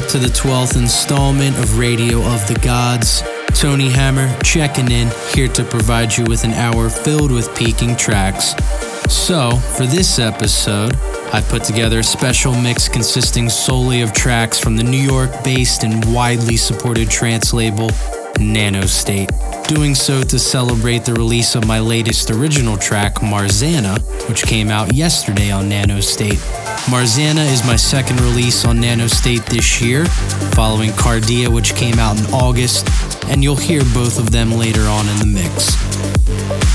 back to the 12th installment of Radio of the Gods. Tony Hammer checking in, here to provide you with an hour filled with peaking tracks. So, for this episode, I put together a special mix consisting solely of tracks from the New York based and widely supported trance label Nanostate. Doing so to celebrate the release of my latest original track, Marzanna, which came out yesterday on Nanostate. Marzanna is my second release on Nanostate this year, following Cardea, which came out in August, and you'll hear both of them later on in the mix.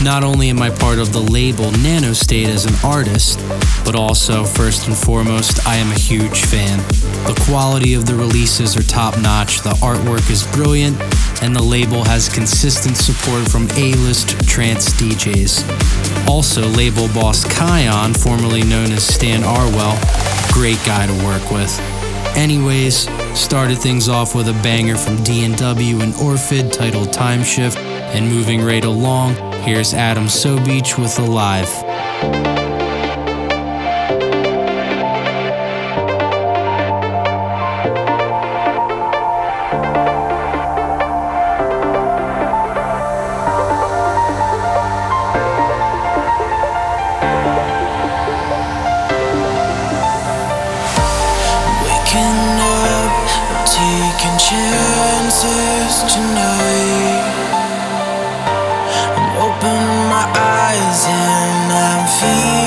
Not only am I part of the label Nanostate as an artist, but also, first and foremost, I am a huge fan. The quality of the releases are top notch, the artwork is brilliant, and the label has consistent support from A list trance DJs. Also, label boss Kaion, formerly known as Stan Arwell, great guy to work with. Anyways, started things off with a banger from D&W and Orphyd titled Time Shift, and moving right along, here's Adam Sobiech with Alive. I my eyes and I'm for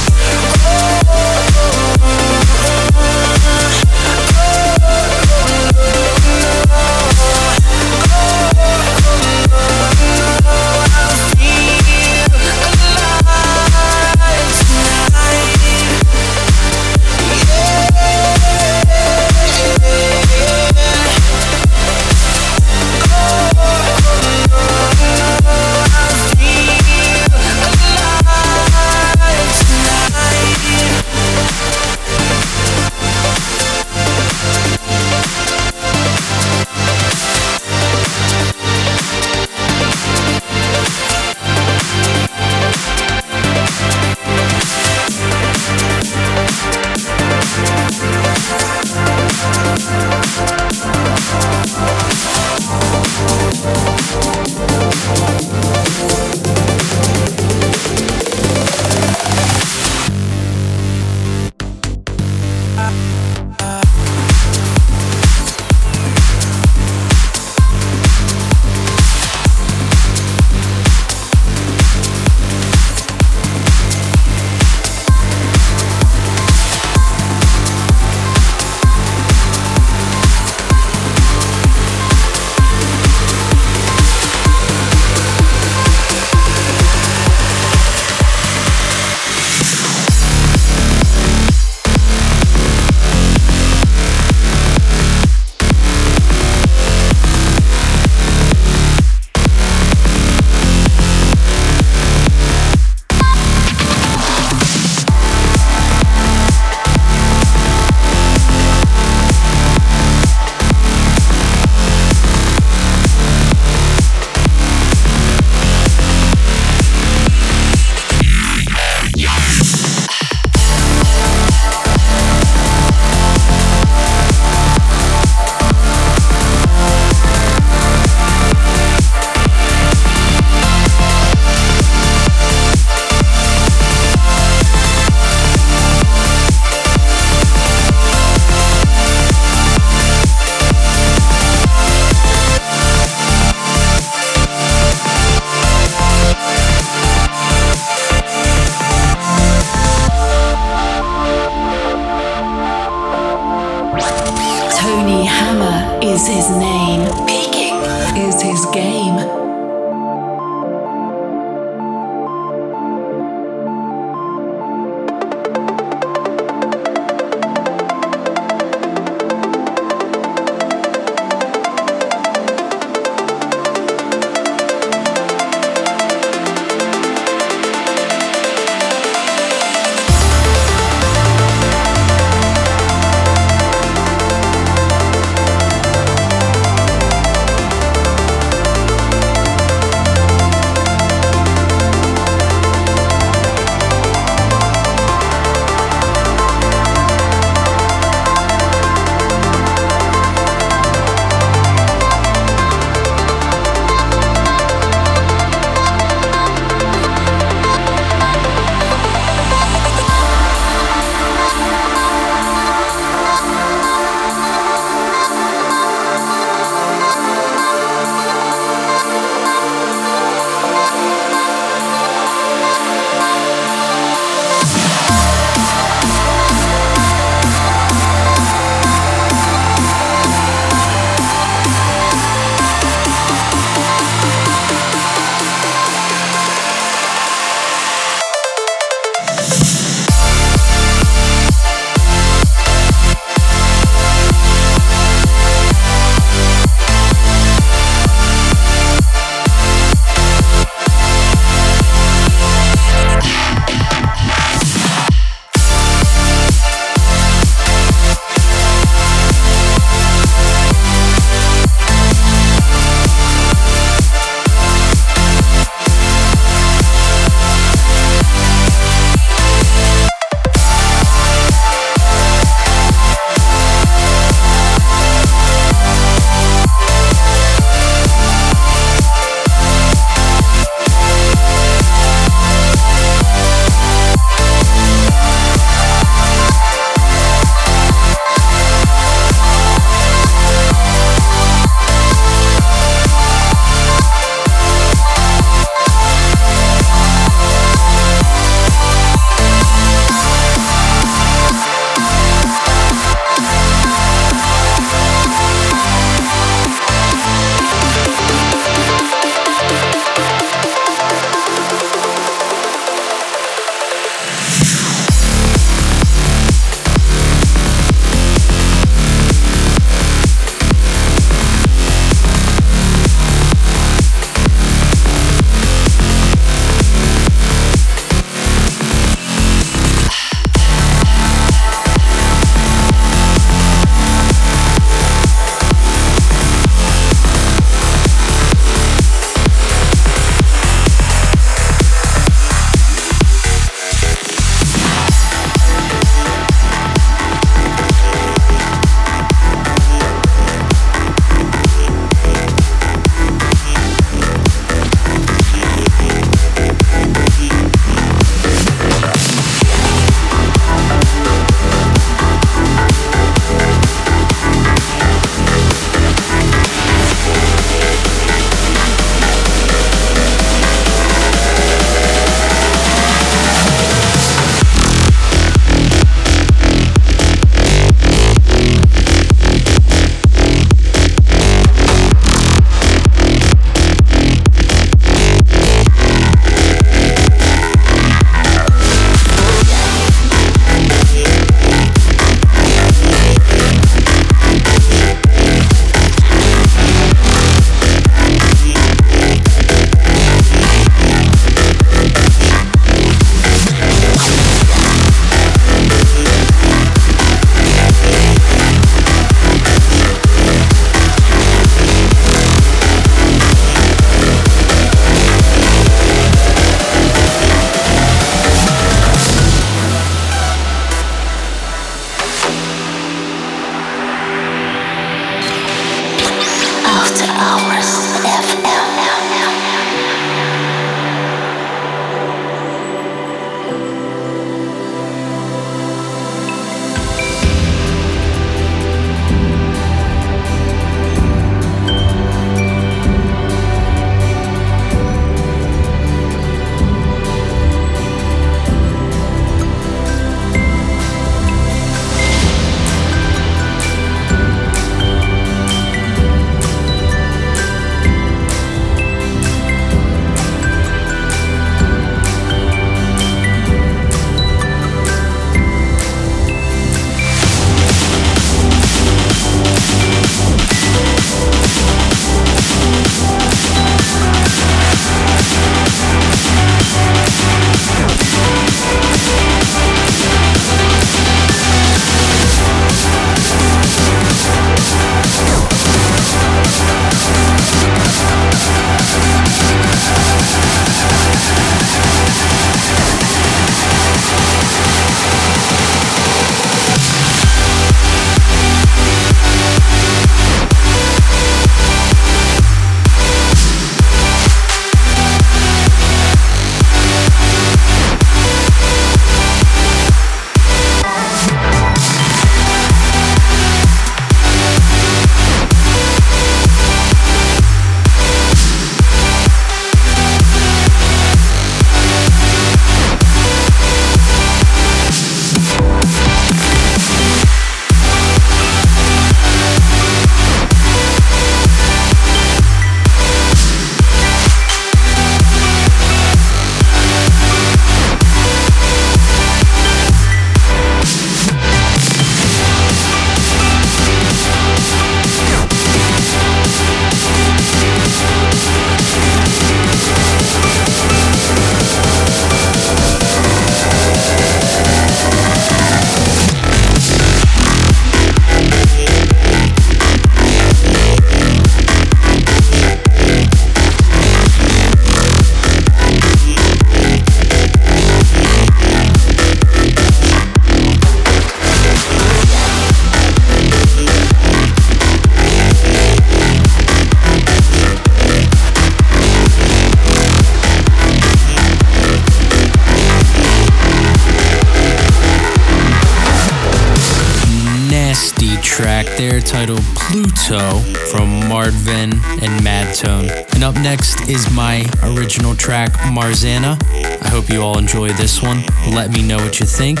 titled Pluto from Mardven and Madtone. And up next is my original track, Marzanna. I hope you all enjoy this one. Let me know what you think,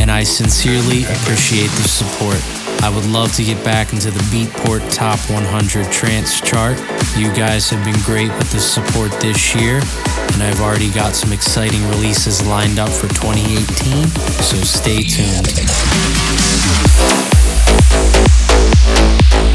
and I sincerely appreciate the support. I would love to get back into the Beatport Top 100 Trance chart. You guys have been great with the support this year, and I've already got some exciting releases lined up for 2018, so stay tuned. Yeah.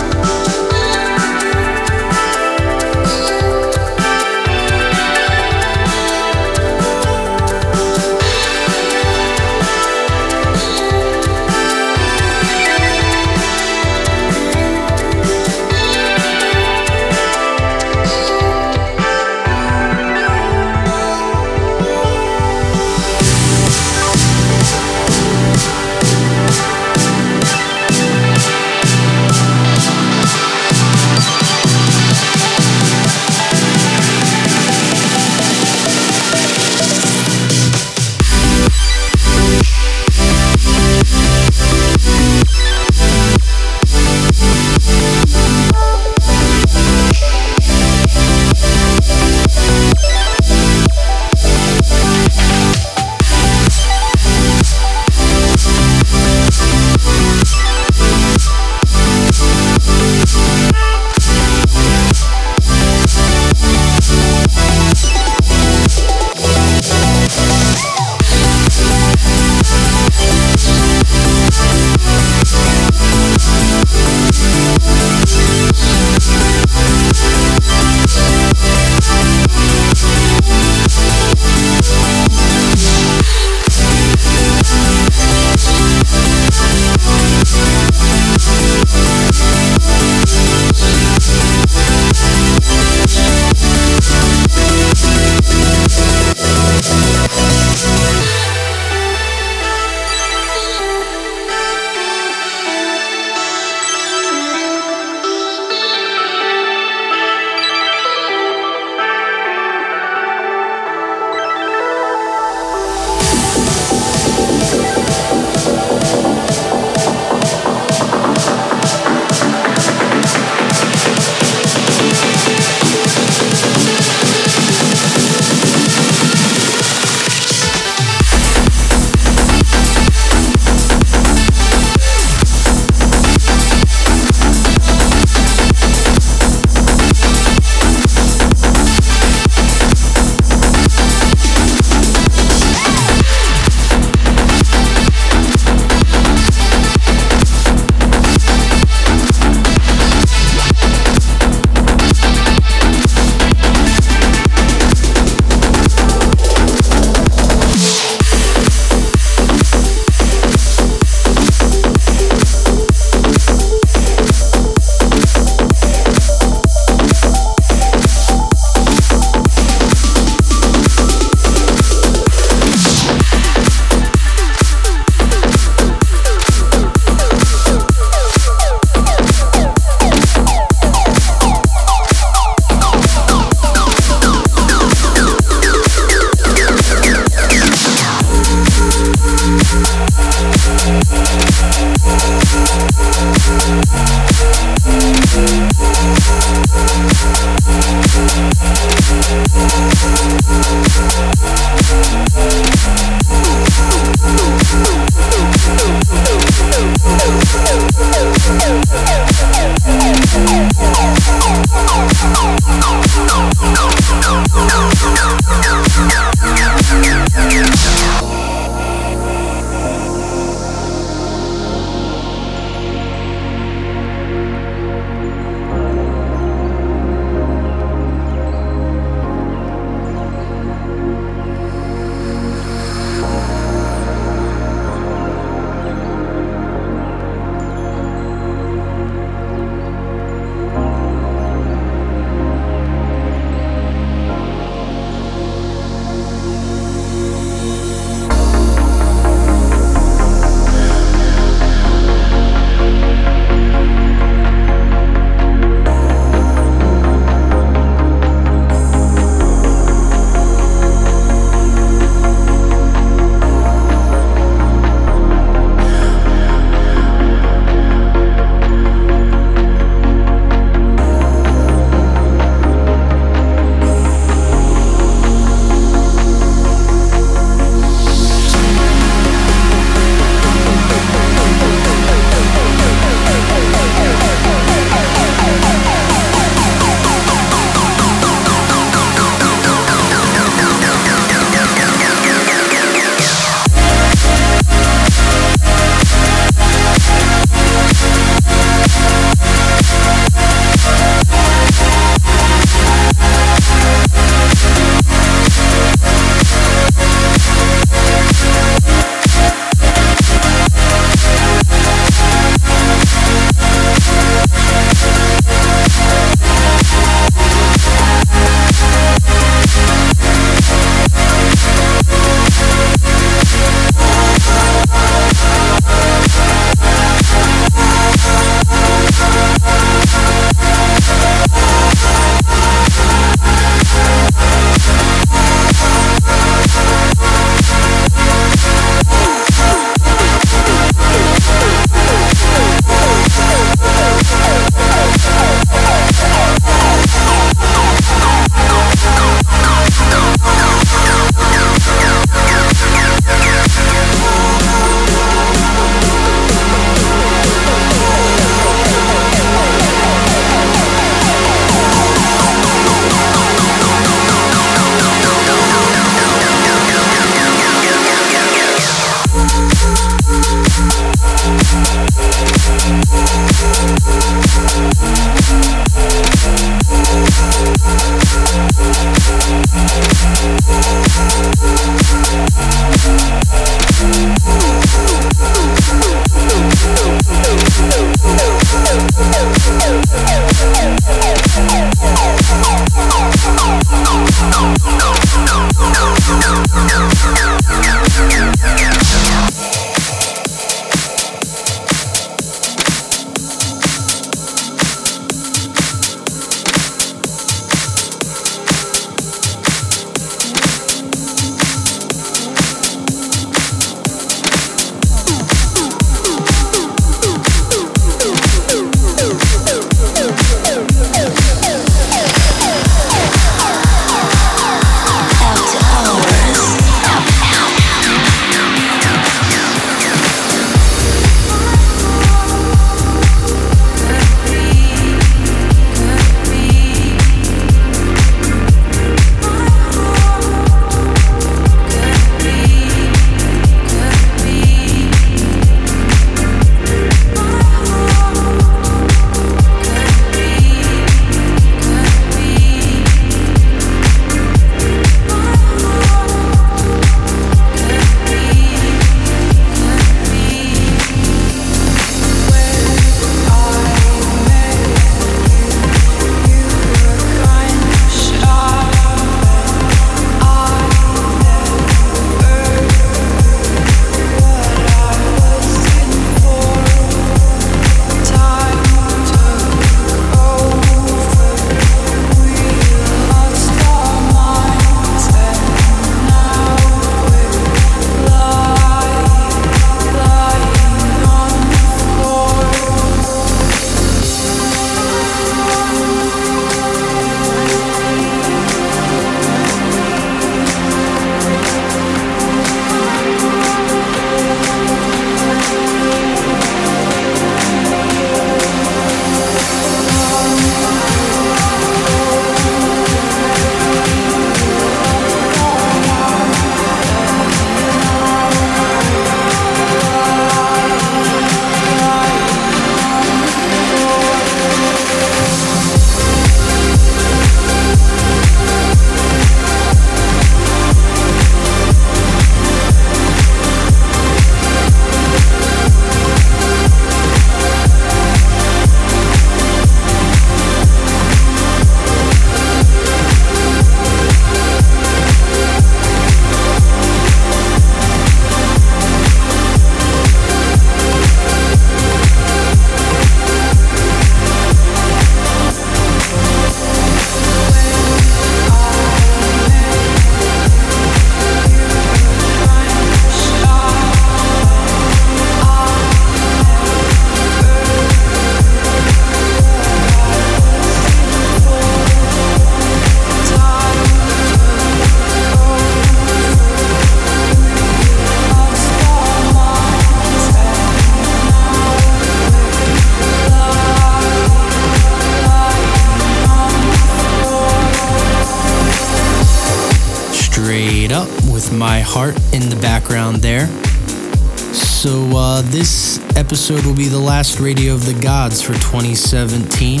Episode will be the last Radio of the Gods for 2017.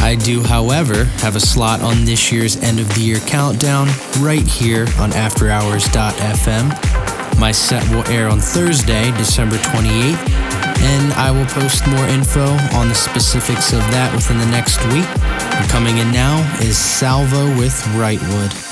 I do, however, have a slot on this year's end of the year countdown right here on AfterHours.fm. My set will air on Thursday, December 28th, and I will post more info on the specifics of that within the next week. And coming in now is Salvo with Wrightwood.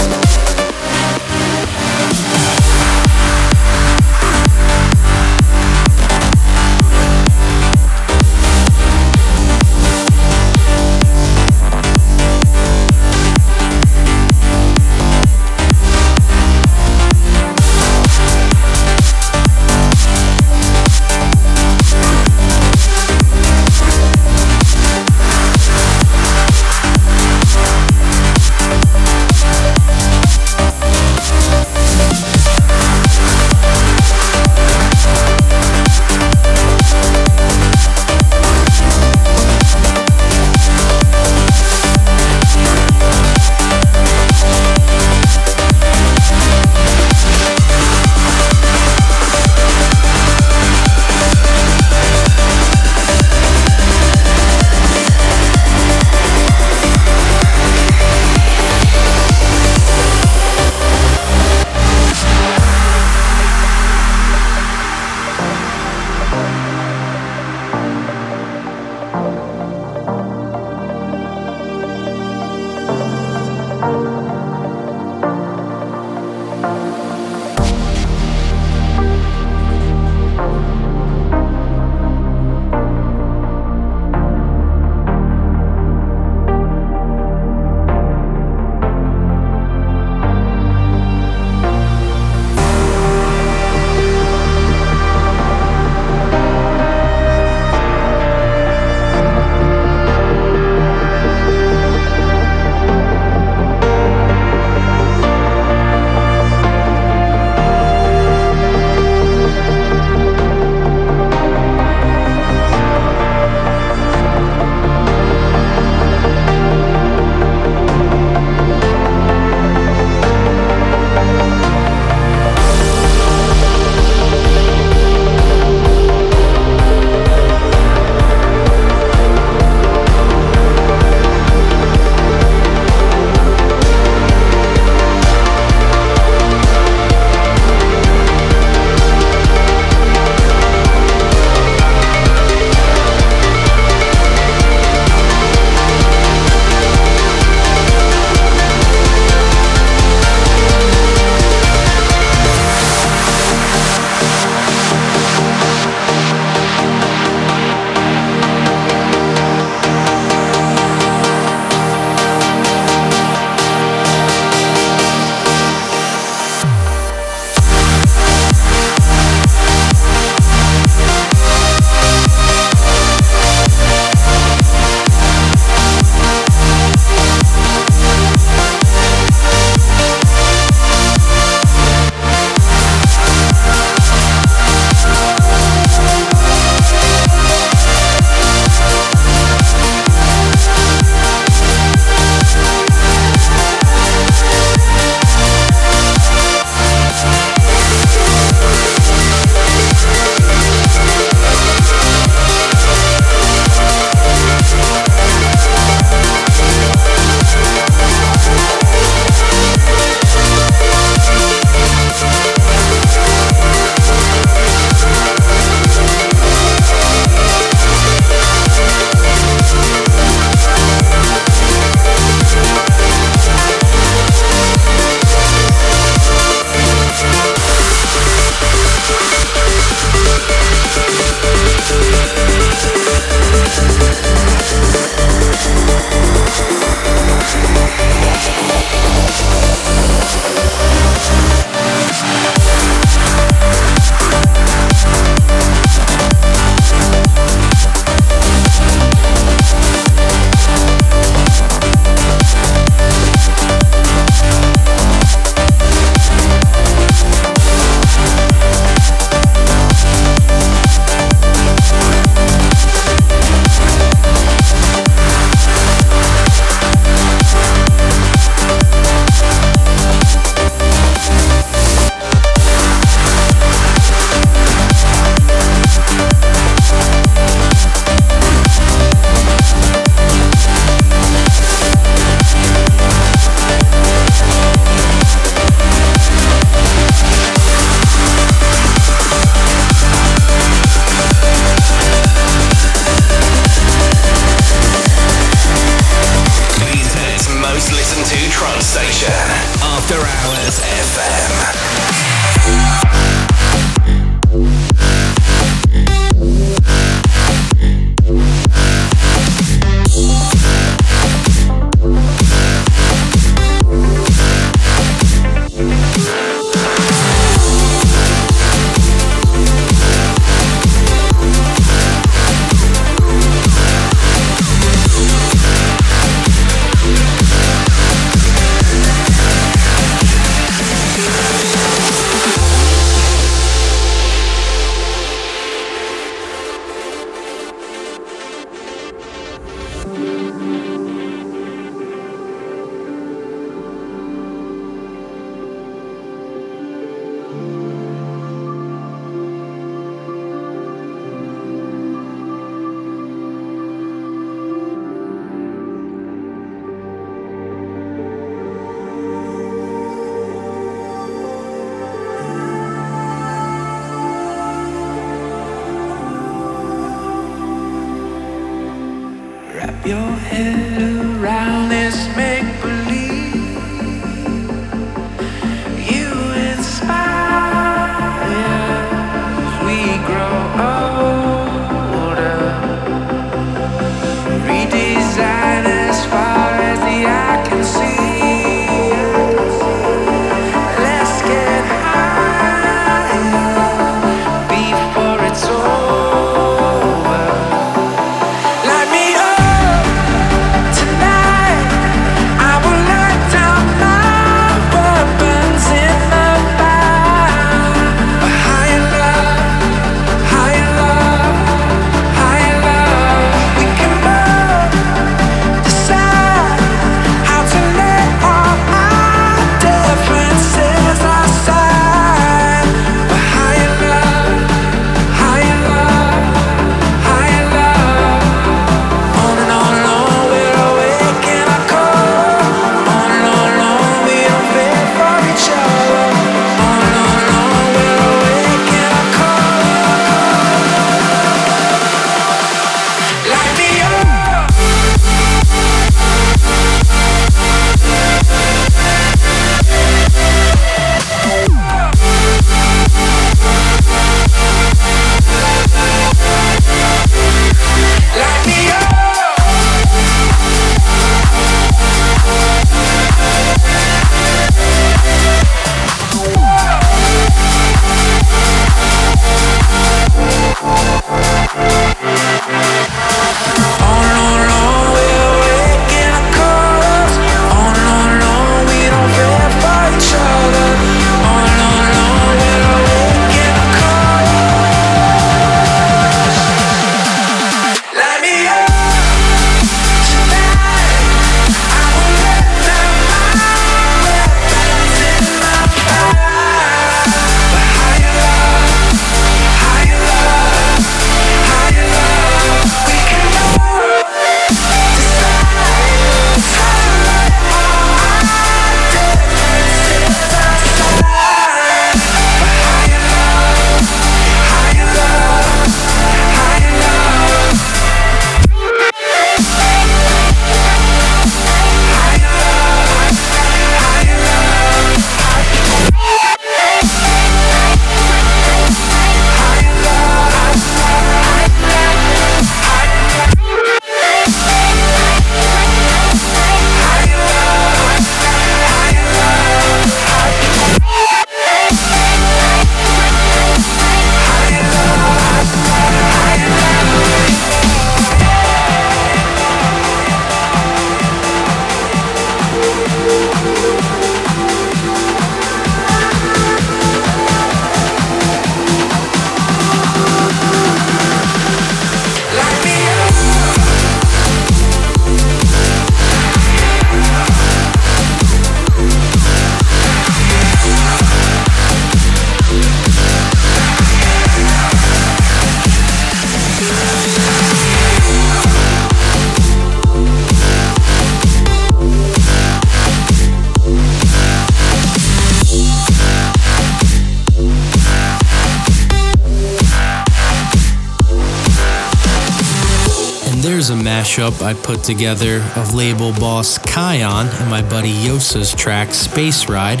Mashup I put together of label boss Kaion and my buddy Josa's track Space Ride.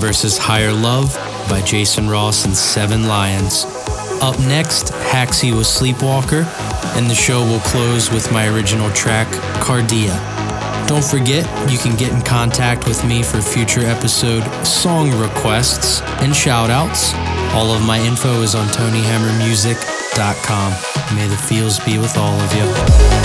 versus Higher Love by Jason Ross and Seven Lions. Up next, Haxxy with Sleepwalker, and the show will close with my original track, Cardea. Don't forget, you can get in contact with me for future episode song requests and shoutouts. All of my info is on TonyHammerMusic.com. May the feels be with all of you.